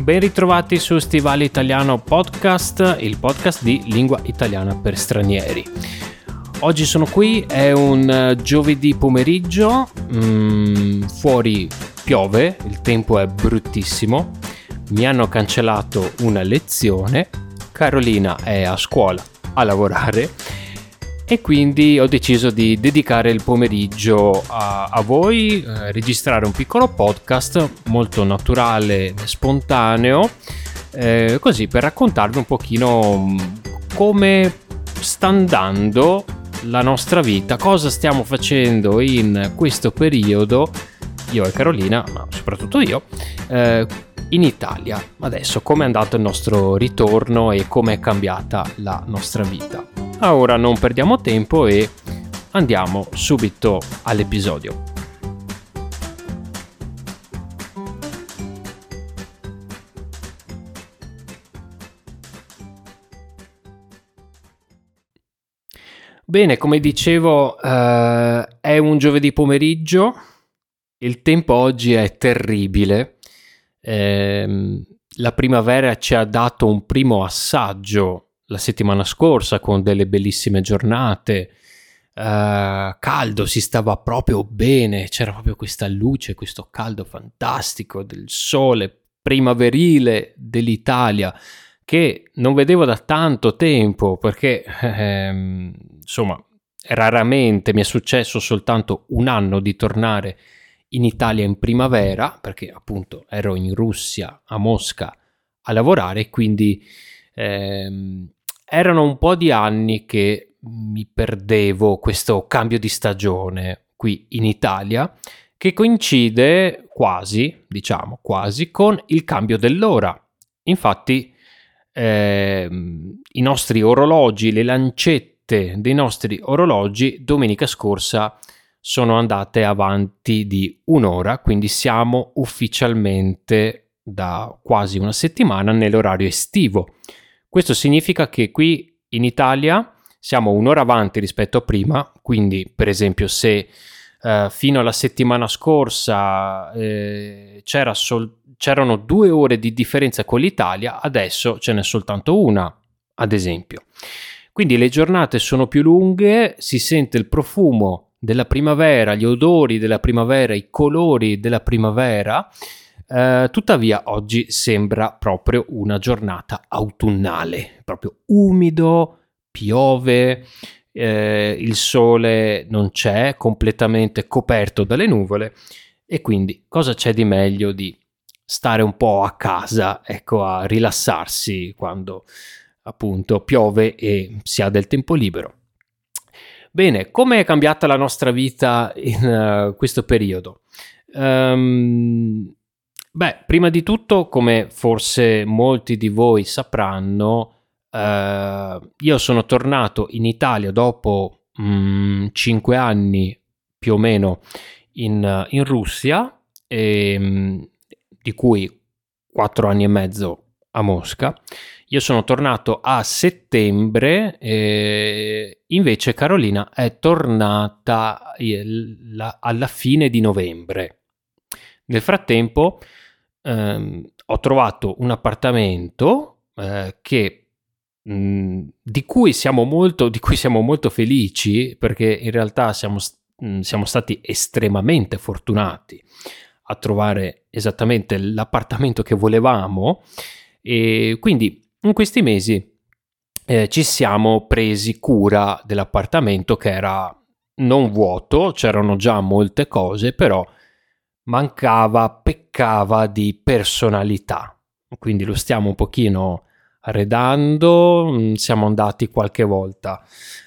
Ben ritrovati su Stivale Italiano Podcast, il podcast di lingua italiana per stranieri. Oggi sono qui, è un eh, giovedì pomeriggio, mm, fuori piove, il tempo è bruttissimo, mi hanno cancellato una lezione, Carolina è a scuola a lavorare e quindi ho deciso di dedicare il pomeriggio a, a voi, eh, registrare un piccolo podcast molto naturale, spontaneo, eh, così per raccontarvi un pochino mm, come sta andando la nostra vita, cosa stiamo facendo in questo periodo, io e Carolina, ma soprattutto io, eh, in Italia. Adesso come è andato il nostro ritorno e come è cambiata la nostra vita. Ora non perdiamo tempo e andiamo subito all'episodio. Bene, come dicevo, eh, è un giovedì pomeriggio, il tempo oggi è terribile, eh, la primavera ci ha dato un primo assaggio la settimana scorsa con delle bellissime giornate. Uh, caldo, si stava proprio bene, c'era proprio questa luce, questo caldo fantastico del sole primaverile dell'Italia che non vedevo da tanto tempo perché ehm, insomma raramente mi è successo soltanto un anno di tornare in Italia in primavera perché appunto ero in Russia a Mosca a lavorare quindi ehm, erano un po' di anni che mi perdevo questo cambio di stagione qui in Italia che coincide quasi, diciamo quasi, con il cambio dell'ora. Infatti eh, i nostri orologi, le lancette dei nostri orologi domenica scorsa sono andate avanti di un'ora, quindi siamo ufficialmente da quasi una settimana nell'orario estivo. Questo significa che qui in Italia siamo un'ora avanti rispetto a prima, quindi per esempio se eh, fino alla settimana scorsa eh, c'era sol- c'erano due ore di differenza con l'Italia, adesso ce n'è soltanto una, ad esempio. Quindi le giornate sono più lunghe, si sente il profumo della primavera, gli odori della primavera, i colori della primavera eh, tuttavia oggi sembra proprio una giornata autunnale, proprio umido, piove, eh, il sole non c'è, completamente coperto dalle nuvole e quindi cosa c'è di meglio di stare un po' a casa, ecco, a rilassarsi quando appunto piove e si ha del tempo libero. Bene, come è cambiata la nostra vita in uh, questo periodo? Um, Beh, prima di tutto, come forse molti di voi sapranno, eh, io sono tornato in Italia dopo mh, mm, 5 anni più o meno in, in Russia, e, mh, mm, di cui 4 anni e mezzo a Mosca. Io sono tornato a settembre, e invece Carolina è tornata alla fine di novembre. Nel frattempo ehm, ho trovato un appartamento eh, che, mh, mm, di, cui siamo molto, di cui siamo molto felici perché in realtà siamo, mh, mm, siamo stati estremamente fortunati a trovare esattamente l'appartamento che volevamo. E quindi in questi mesi eh, ci siamo presi cura dell'appartamento che era non vuoto, c'erano già molte cose, però mancava, peccava di personalità. Quindi lo stiamo un pochino arredando, mm, siamo andati qualche volta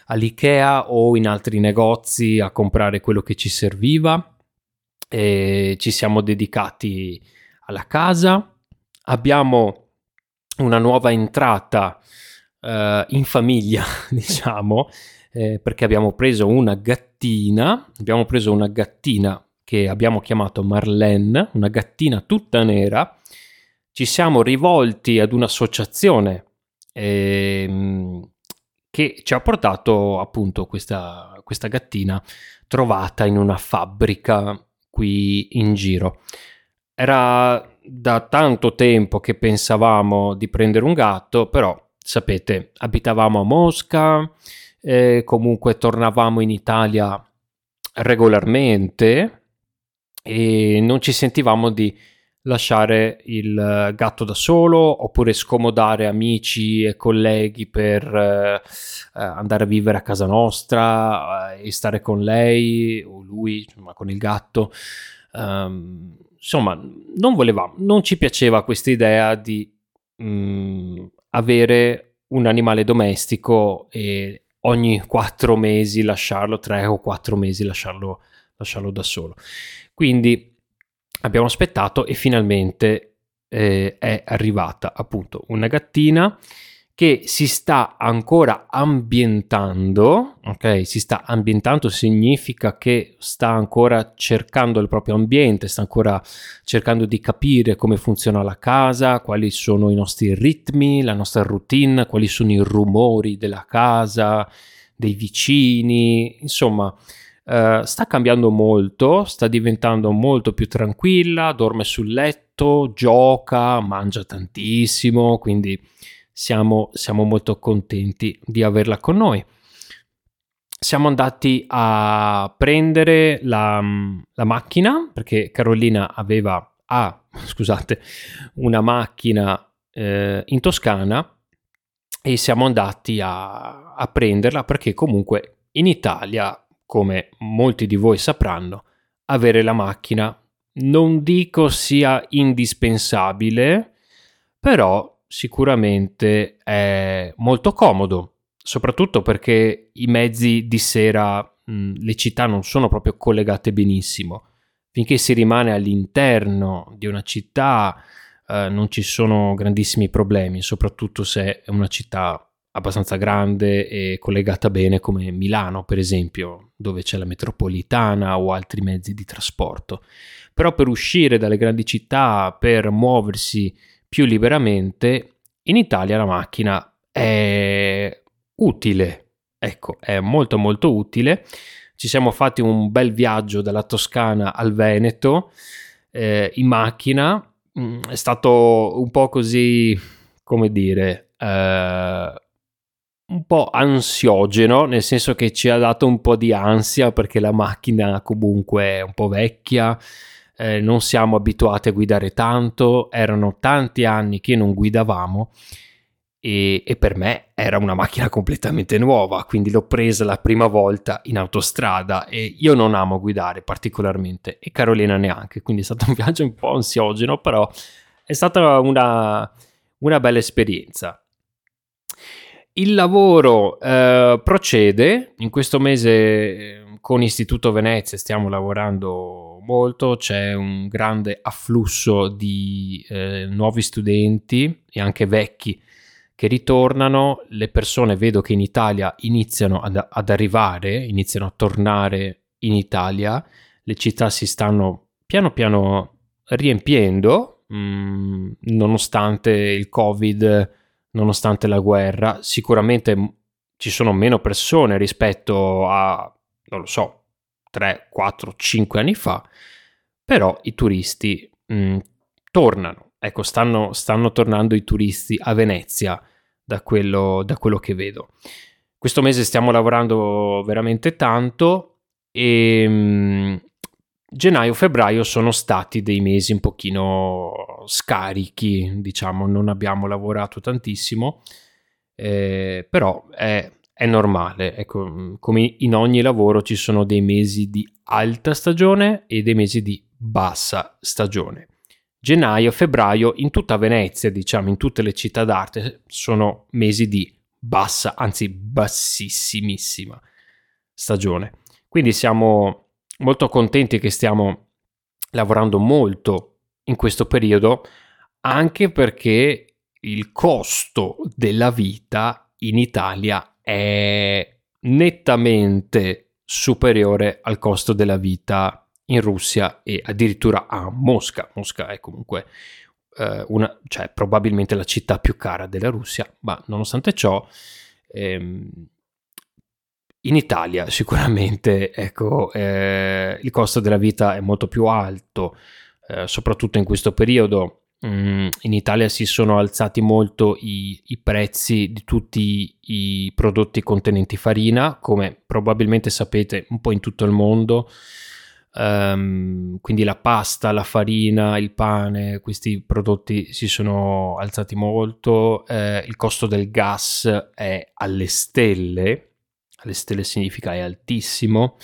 all'IKEA o in altri negozi a comprare quello che ci serviva e ci siamo dedicati alla casa. Abbiamo una nuova entrata uh, in famiglia, diciamo, eh, perché abbiamo preso una gattina, abbiamo preso una gattina che abbiamo chiamato Marlene, una gattina tutta nera, ci siamo rivolti ad un'associazione ehm, che ci ha portato appunto questa, questa gattina trovata in una fabbrica qui in giro. Era da tanto tempo che pensavamo di prendere un gatto, però sapete, abitavamo a Mosca, eh, comunque tornavamo in Italia regolarmente e non ci sentivamo di lasciare il gatto da solo oppure scomodare amici e colleghi per eh, andare a vivere a casa nostra eh, e stare con lei o lui, insomma, con il gatto. Um, insomma, non volevamo, non ci piaceva questa idea di mh, mm, avere un animale domestico e ogni quattro mesi lasciarlo, tre o quattro mesi lasciarlo, lasciarlo da solo. Quindi abbiamo aspettato e finalmente eh, è arrivata appunto una gattina che si sta ancora ambientando, ok? Si sta ambientando significa che sta ancora cercando il proprio ambiente, sta ancora cercando di capire come funziona la casa, quali sono i nostri ritmi, la nostra routine, quali sono i rumori della casa, dei vicini, insomma, Uh, sta cambiando molto, sta diventando molto più tranquilla, dorme sul letto, gioca, mangia tantissimo, quindi siamo, siamo molto contenti di averla con noi. Siamo andati a prendere la, la macchina perché Carolina aveva, ah, scusate, una macchina eh, in Toscana e siamo andati a, a prenderla perché comunque in Italia, come molti di voi sapranno, avere la macchina non dico sia indispensabile, però sicuramente è molto comodo, soprattutto perché i mezzi di sera, mh, le città non sono proprio collegate benissimo. Finché si rimane all'interno di una città eh, non ci sono grandissimi problemi, soprattutto se è una città abbastanza grande e collegata bene come Milano, per esempio, dove c'è la metropolitana o altri mezzi di trasporto. Però per uscire dalle grandi città, per muoversi più liberamente, in Italia la macchina è utile, ecco, è molto molto utile. Ci siamo fatti un bel viaggio dalla Toscana al Veneto eh, in macchina, mm, è stato un po' così, come dire, eh, un po' ansiogeno, nel senso che ci ha dato un po' di ansia perché la macchina comunque è un po' vecchia, eh, non siamo abituati a guidare tanto, erano tanti anni che non guidavamo e, e, per me era una macchina completamente nuova, quindi l'ho presa la prima volta in autostrada e io non amo guidare particolarmente e Carolina neanche, quindi è stato un viaggio un po' ansiogeno, però è stata una, una bella esperienza. Il lavoro eh, procede, in questo mese eh, con Istituto Venezia stiamo lavorando molto, c'è un grande afflusso di eh, nuovi studenti e anche vecchi che ritornano, le persone vedo che in Italia iniziano ad, ad arrivare, iniziano a tornare in Italia, le città si stanno piano piano riempiendo, mh, mm, nonostante il Covid, nonostante la guerra, sicuramente ci sono meno persone rispetto a, non lo so, 3, 4, 5 anni fa, però i turisti mh, mm, tornano, ecco, stanno, stanno, tornando i turisti a Venezia da quello, da quello che vedo. Questo mese stiamo lavorando veramente tanto e mm, gennaio-febbraio sono stati dei mesi un pochino scarichi, diciamo, non abbiamo lavorato tantissimo, eh, però è è normale, ecco, come in ogni lavoro ci sono dei mesi di alta stagione e dei mesi di bassa stagione. Gennaio, febbraio, in tutta Venezia, diciamo, in tutte le città d'arte, sono mesi di bassa, anzi bassissimissima stagione. Quindi siamo molto contenti che stiamo lavorando molto in questo periodo, anche perché il costo della vita in Italia è nettamente superiore al costo della vita in Russia e addirittura a Mosca. Mosca è comunque eh, una, cioè, probabilmente la città più cara della Russia, ma nonostante ciò ehm, in Italia sicuramente ecco, eh, il costo della vita è molto più alto, eh, soprattutto in questo periodo Mm, in Italia si sono alzati molto i, i, prezzi di tutti i prodotti contenenti farina, come probabilmente sapete un po' in tutto il mondo. Um, quindi la pasta, la farina, il pane, questi prodotti si sono alzati molto. Eh, il costo del gas è alle stelle, alle stelle significa è altissimo,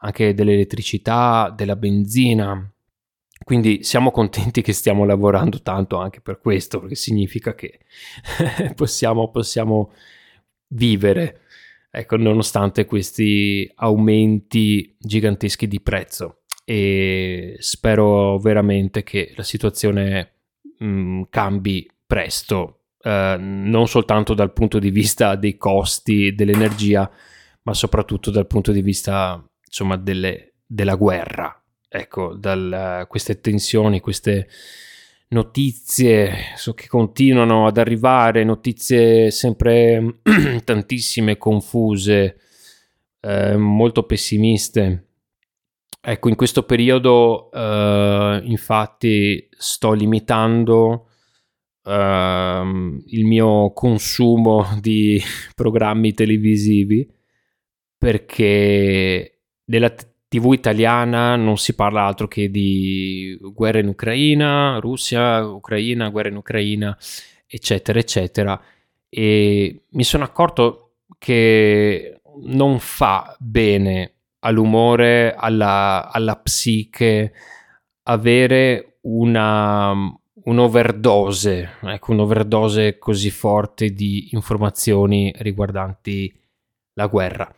anche dell'elettricità, della benzina quindi siamo contenti che stiamo lavorando tanto anche per questo, perché significa che possiamo, possiamo vivere, ecco, nonostante questi aumenti giganteschi di prezzo. E spero veramente che la situazione mh, mm, cambi presto, eh, non soltanto dal punto di vista dei costi dell'energia, ma soprattutto dal punto di vista, insomma, delle, della guerra ecco, da queste tensioni, queste notizie so, che continuano ad arrivare, notizie sempre tantissime, confuse, eh, molto pessimiste. Ecco, in questo periodo eh, infatti sto limitando eh, il mio consumo di programmi televisivi perché nella TV italiana non si parla altro che di guerra in Ucraina, Russia, Ucraina, guerra in Ucraina, eccetera, eccetera. E mi sono accorto che non fa bene all'umore, alla, alla psiche, avere una, un'overdose, ecco, un'overdose così forte di informazioni riguardanti la guerra.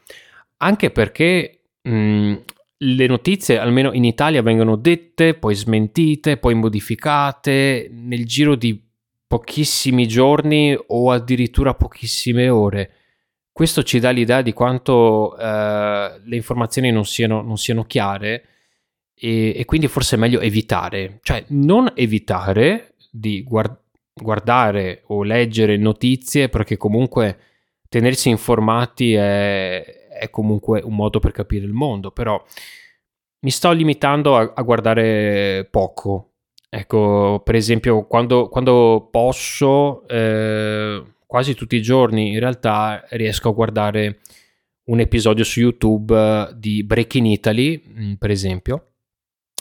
Anche perché mh, le notizie, almeno in Italia, vengono dette, poi smentite, poi modificate nel giro di pochissimi giorni o addirittura pochissime ore. Questo ci dà l'idea di quanto eh, le informazioni non siano, non siano chiare e, e, quindi forse è meglio evitare, cioè non evitare di guard- guardare o leggere notizie perché comunque tenersi informati è, è comunque un modo per capire il mondo, però mi sto limitando a, a guardare poco. Ecco, per esempio, quando, quando posso, eh, quasi tutti i giorni in realtà riesco a guardare un episodio su YouTube di Breaking Italy, mm, per esempio,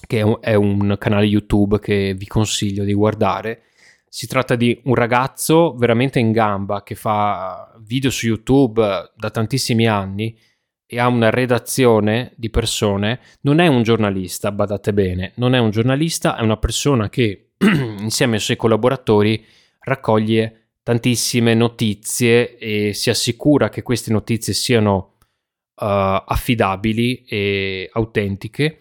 che è un, è un canale YouTube che vi consiglio di guardare. Si tratta di un ragazzo veramente in gamba che fa video su YouTube da tantissimi anni e ha una redazione di persone, non è un giornalista, badate bene, non è un giornalista, è una persona che insieme ai suoi collaboratori raccoglie tantissime notizie e si assicura che queste notizie siano uh, affidabili e autentiche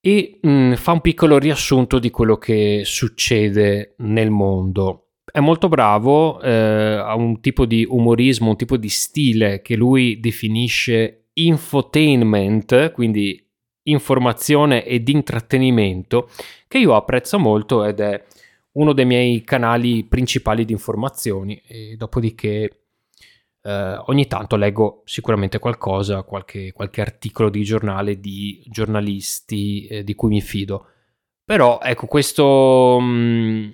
e mh, mm, fa un piccolo riassunto di quello che succede nel mondo è molto bravo, eh, ha un tipo di umorismo, un tipo di stile che lui definisce infotainment, quindi informazione ed intrattenimento, che io apprezzo molto ed è uno dei miei canali principali di informazioni. E dopodiché eh, ogni tanto leggo sicuramente qualcosa, qualche, qualche articolo di giornale di giornalisti eh, di cui mi fido. Però ecco, questo... Mh, mm,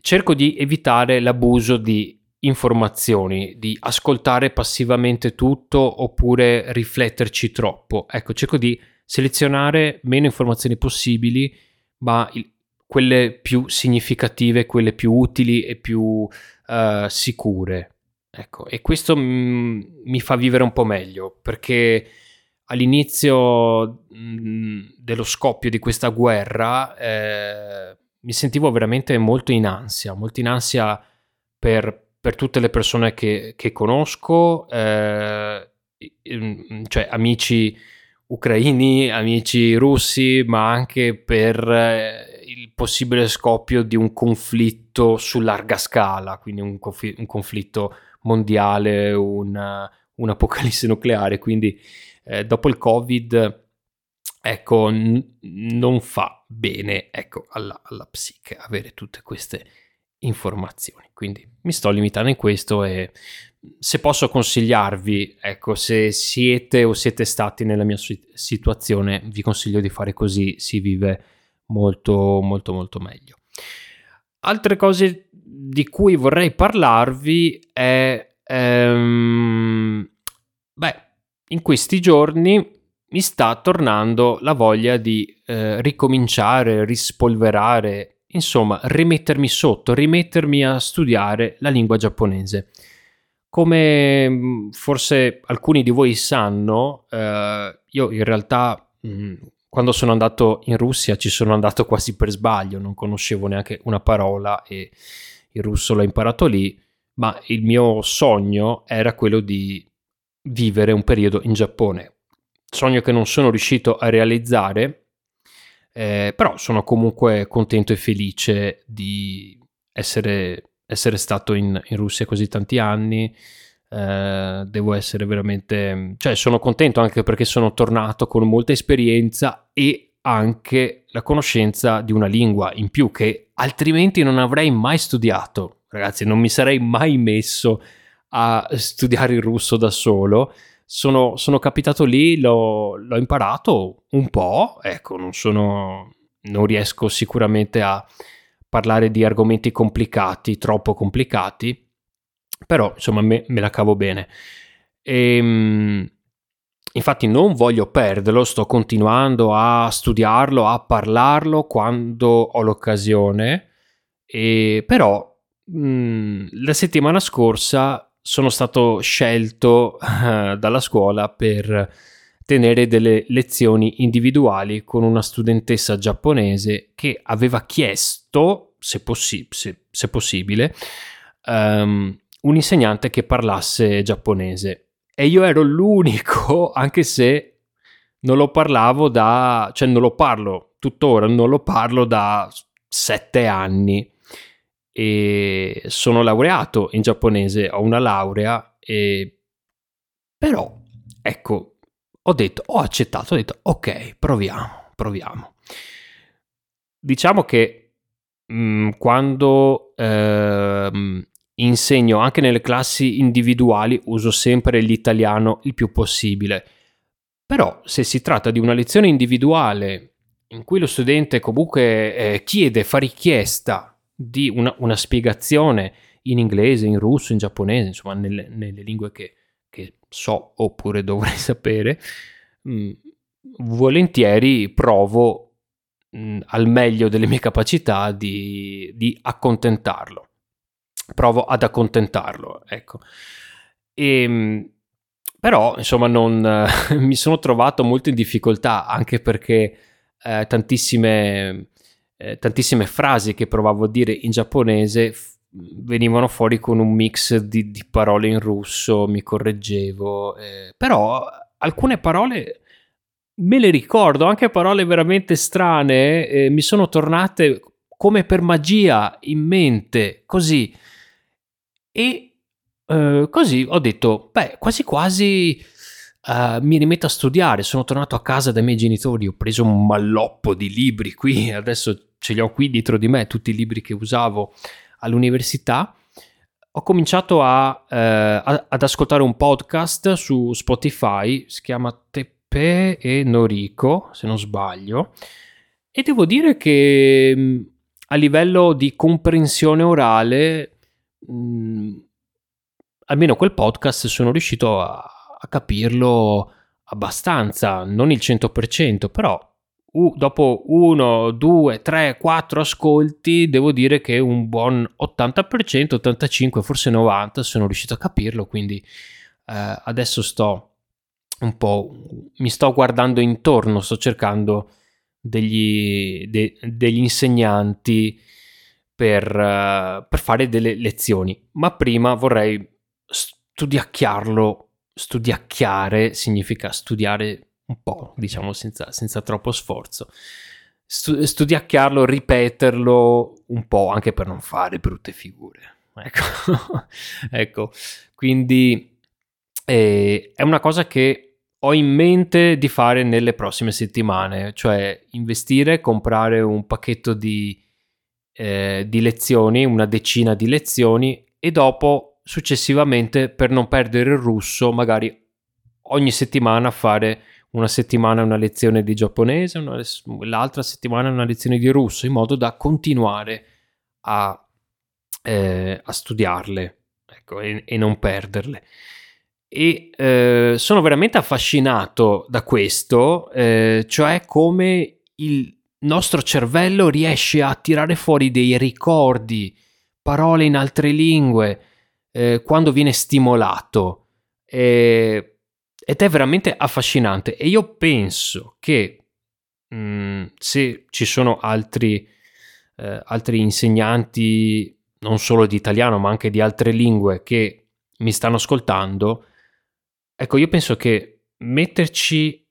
cerco di evitare l'abuso di informazioni, di ascoltare passivamente tutto oppure rifletterci troppo. Ecco, cerco di selezionare meno informazioni possibili, ma il, quelle più significative, quelle più utili e più uh, sicure. Ecco, e questo m- mi fa vivere un po' meglio perché all'inizio mh, dello scoppio di questa guerra eh, mi sentivo veramente molto in ansia, molto in ansia per, per tutte le persone che, che conosco, eh, cioè amici ucraini, amici russi, ma anche per eh, il possibile scoppio di un conflitto su larga scala, quindi un, conf- un conflitto mondiale, una, un'apocalisse nucleare. Quindi eh, dopo il Covid ecco, n- non fa bene ecco, alla, alla psiche avere tutte queste informazioni. Quindi mi sto limitando in questo e se posso consigliarvi, ecco, se siete o siete stati nella mia situazione, vi consiglio di fare così, si vive molto molto molto meglio. Altre cose di cui vorrei parlarvi è ehm, beh, in questi giorni mi sta tornando la voglia di eh, ricominciare, rispolverare, insomma, rimettermi sotto, rimettermi a studiare la lingua giapponese. Come mm, forse alcuni di voi sanno, eh, io in realtà mh, mm, quando sono andato in Russia ci sono andato quasi per sbaglio, non conoscevo neanche una parola e il russo l'ho imparato lì, ma il mio sogno era quello di vivere un periodo in Giappone. Sogno che non sono riuscito a realizzare, eh, però sono comunque contento e felice di essere, essere stato in, in Russia così tanti anni. Eh, devo essere veramente, cioè sono contento anche perché sono tornato con molta esperienza e anche la conoscenza di una lingua in più che altrimenti non avrei mai studiato. Ragazzi, non mi sarei mai messo a studiare il russo da solo. Sono, sono capitato lì, l'ho, l'ho, imparato un po', ecco, non sono, non riesco sicuramente a parlare di argomenti complicati, troppo complicati, però insomma me, me la cavo bene. E, ehm, infatti non voglio perderlo, sto continuando a studiarlo, a parlarlo quando ho l'occasione, e, però mh, la settimana scorsa sono stato scelto uh, dalla scuola per tenere delle lezioni individuali con una studentessa giapponese che aveva chiesto, se, possi- se, se possibile, um, un insegnante che parlasse giapponese. E io ero l'unico, anche se non lo parlavo da... cioè non lo parlo tuttora, non lo parlo da sette anni e sono laureato in giapponese, ho una laurea e però ecco, ho detto, ho accettato, ho detto ok, proviamo, proviamo. Diciamo che mh, mm, quando eh, insegno anche nelle classi individuali uso sempre l'italiano il più possibile. Però se si tratta di una lezione individuale in cui lo studente comunque eh, chiede, fa richiesta di una, una, spiegazione in inglese, in russo, in giapponese, insomma nelle, nelle lingue che, che, so oppure dovrei sapere, mh, mm, volentieri provo mh, mm, al meglio delle mie capacità di, di accontentarlo. Provo ad accontentarlo, ecco. E, ehm, però, insomma, non, mi sono trovato molto in difficoltà anche perché eh, tantissime eh, tantissime frasi che provavo a dire in giapponese f- venivano fuori con un mix di, di, parole in russo, mi correggevo, eh, però alcune parole me le ricordo, anche parole veramente strane, eh, mi sono tornate come per magia in mente, così. E eh, così ho detto, beh, quasi quasi Uh, mi rimetto a studiare, sono tornato a casa dai miei genitori, ho preso un malloppo di libri qui, adesso ce li ho qui dietro di me, tutti i libri che usavo all'università, ho cominciato a, eh, ad ascoltare un podcast su Spotify, si chiama Teppe e Noriko, se non sbaglio, e devo dire che mm, a livello di comprensione orale, mh, mm, almeno quel podcast sono riuscito a, a capirlo abbastanza, non il 100%, però uh, dopo uno, due, tre, quattro ascolti, devo dire che un buon 80%, 85%, forse 90% sono riuscito a capirlo, quindi eh, adesso sto un po', mi sto guardando intorno, sto cercando degli, de, degli insegnanti per, uh, per fare delle lezioni, ma prima vorrei studiacchiarlo. Studiacchiare significa studiare un po', diciamo, senza, senza troppo sforzo. Stu- studiacchiarlo, ripeterlo un po' anche per non fare brutte figure. Ecco, ecco. quindi eh, è una cosa che ho in mente di fare nelle prossime settimane, cioè investire, comprare un pacchetto di, eh, di lezioni, una decina di lezioni e dopo successivamente per non perdere il russo magari ogni settimana fare una settimana una lezione di giapponese, una, l'altra settimana una lezione di russo, in modo da continuare a, eh, a studiarle ecco, e, e, non perderle. E eh, sono veramente affascinato da questo, eh, cioè come il nostro cervello riesce a tirare fuori dei ricordi, parole in altre lingue, eh, quando viene stimolato. ed è veramente affascinante. E io penso che mh, mm, se ci sono altri, eh, altri insegnanti, non solo di italiano, ma anche di altre lingue, che mi stanno ascoltando, ecco, io penso che metterci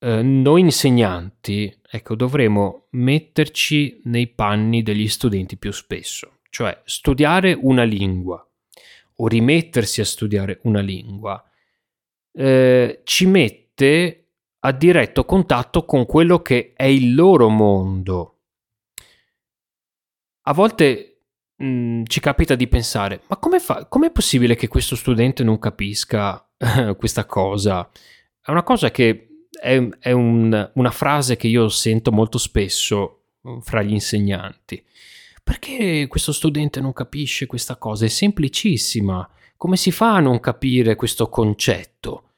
eh, noi insegnanti, ecco, dovremo metterci nei panni degli studenti più spesso, cioè studiare una lingua o rimettersi a studiare una lingua eh, ci mette a diretto contatto con quello che è il loro mondo. A volte mh, mm, ci capita di pensare, ma come fa, com'è possibile che questo studente non capisca questa cosa? È una cosa che è, è un, una frase che io sento molto spesso mm, fra gli insegnanti. Perché questo studente non capisce questa cosa? È semplicissima. Come si fa a non capire questo concetto?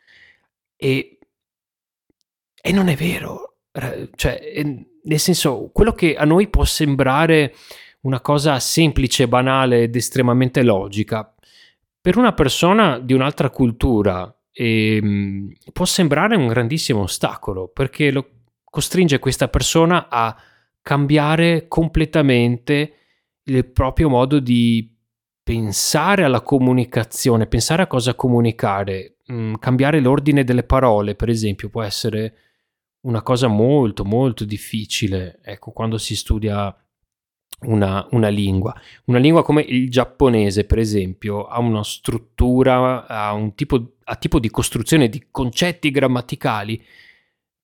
E, e non è vero. Cioè, nel senso, quello che a noi può sembrare una cosa semplice, banale ed estremamente logica, per una persona di un'altra cultura e, ehm, può sembrare un grandissimo ostacolo perché lo costringe questa persona a cambiare completamente il proprio modo di pensare alla comunicazione, pensare a cosa comunicare, mm, cambiare l'ordine delle parole, per esempio, può essere una cosa molto molto difficile, ecco, quando si studia una, una, lingua. Una lingua come il giapponese, per esempio, ha una struttura, ha un tipo, ha tipo di costruzione di concetti grammaticali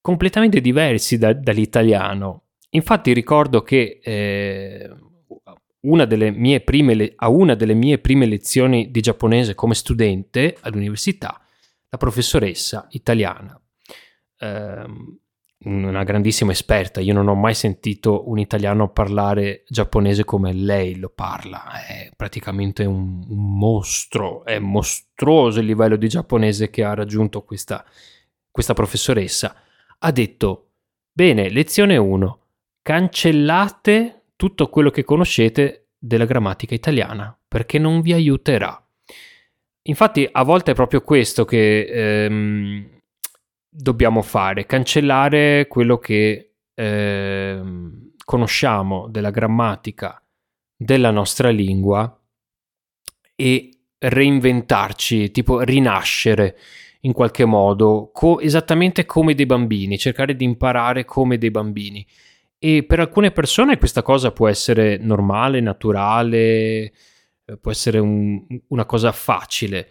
completamente diversi da, dall'italiano. Infatti ricordo che eh, una prime, a una delle mie prime lezioni di giapponese come studente all'università, la professoressa italiana ehm, una grandissima esperta. Io non ho mai sentito un italiano parlare giapponese come lei lo parla. È praticamente un, un mostro, è mostruoso il livello di giapponese che ha raggiunto questa, questa professoressa. Ha detto: Bene, lezione 1. Cancellate tutto quello che conoscete della grammatica italiana perché non vi aiuterà. Infatti, a volte è proprio questo che. Ehm, dobbiamo fare? Cancellare quello che eh, conosciamo della grammatica della nostra lingua e reinventarci, tipo rinascere in qualche modo, co- esattamente come dei bambini, cercare di imparare come dei bambini. E per alcune persone questa cosa può essere normale, naturale, può essere un, una cosa facile,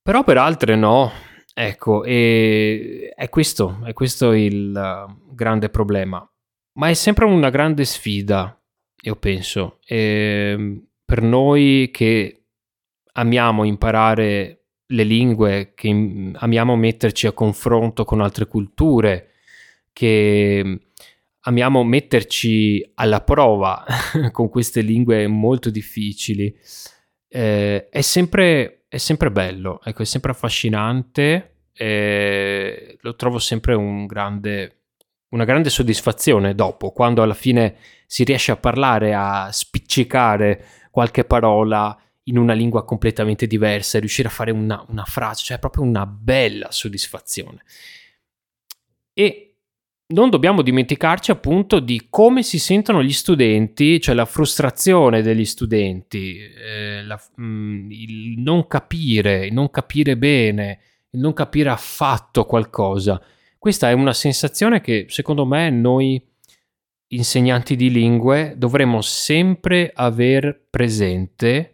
però per altre no, Ecco, e è questo, è questo il uh, grande problema. Ma è sempre una grande sfida, io penso. E ehm, per noi che amiamo imparare le lingue, che amiamo metterci a confronto con altre culture, che amiamo metterci alla prova con queste lingue molto difficili, eh, è sempre è sempre bello, ecco, è sempre affascinante, e lo trovo sempre un grande, una grande soddisfazione dopo, quando alla fine si riesce a parlare, a spiccicare qualche parola in una lingua completamente diversa e riuscire a fare una, una frase, cioè proprio una bella soddisfazione. E non dobbiamo dimenticarci appunto di come si sentono gli studenti, cioè la frustrazione degli studenti, eh, la, mh, mm, il non capire, il non capire bene, il non capire affatto qualcosa. Questa è una sensazione che secondo me noi insegnanti di lingue dovremmo sempre aver presente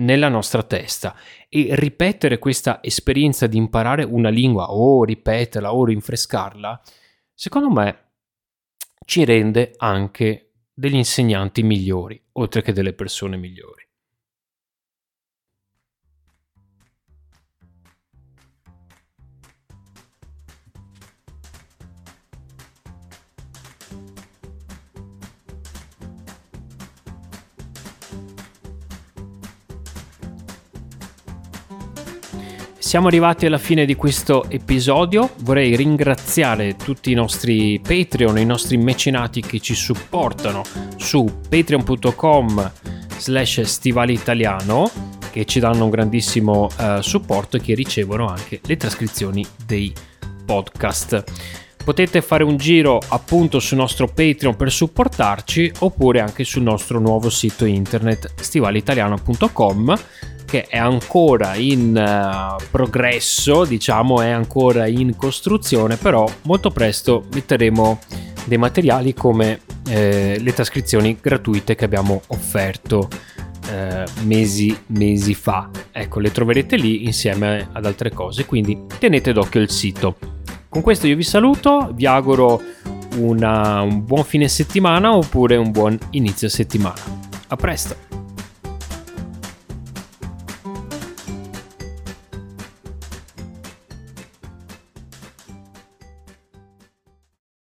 nella nostra testa e ripetere questa esperienza di imparare una lingua o ripeterla o rinfrescarla secondo me ci rende anche degli insegnanti migliori, oltre che delle persone migliori. Siamo arrivati alla fine di questo episodio. Vorrei ringraziare tutti i nostri Patreon, i nostri mecenati che ci supportano su patreon.com slash stivale italiano che ci danno un grandissimo uh, supporto e che ricevono anche le trascrizioni dei podcast. Potete fare un giro appunto sul nostro Patreon per supportarci oppure anche sul nostro nuovo sito internet stivalitaliano.com che è ancora in uh, progresso, diciamo, è ancora in costruzione, però molto presto metteremo dei materiali come eh, le trascrizioni gratuite che abbiamo offerto eh, mesi, mesi fa. Ecco, le troverete lì insieme ad altre cose, quindi tenete d'occhio il sito. Con questo io vi saluto, vi auguro una, un buon fine settimana oppure un buon inizio settimana. A presto!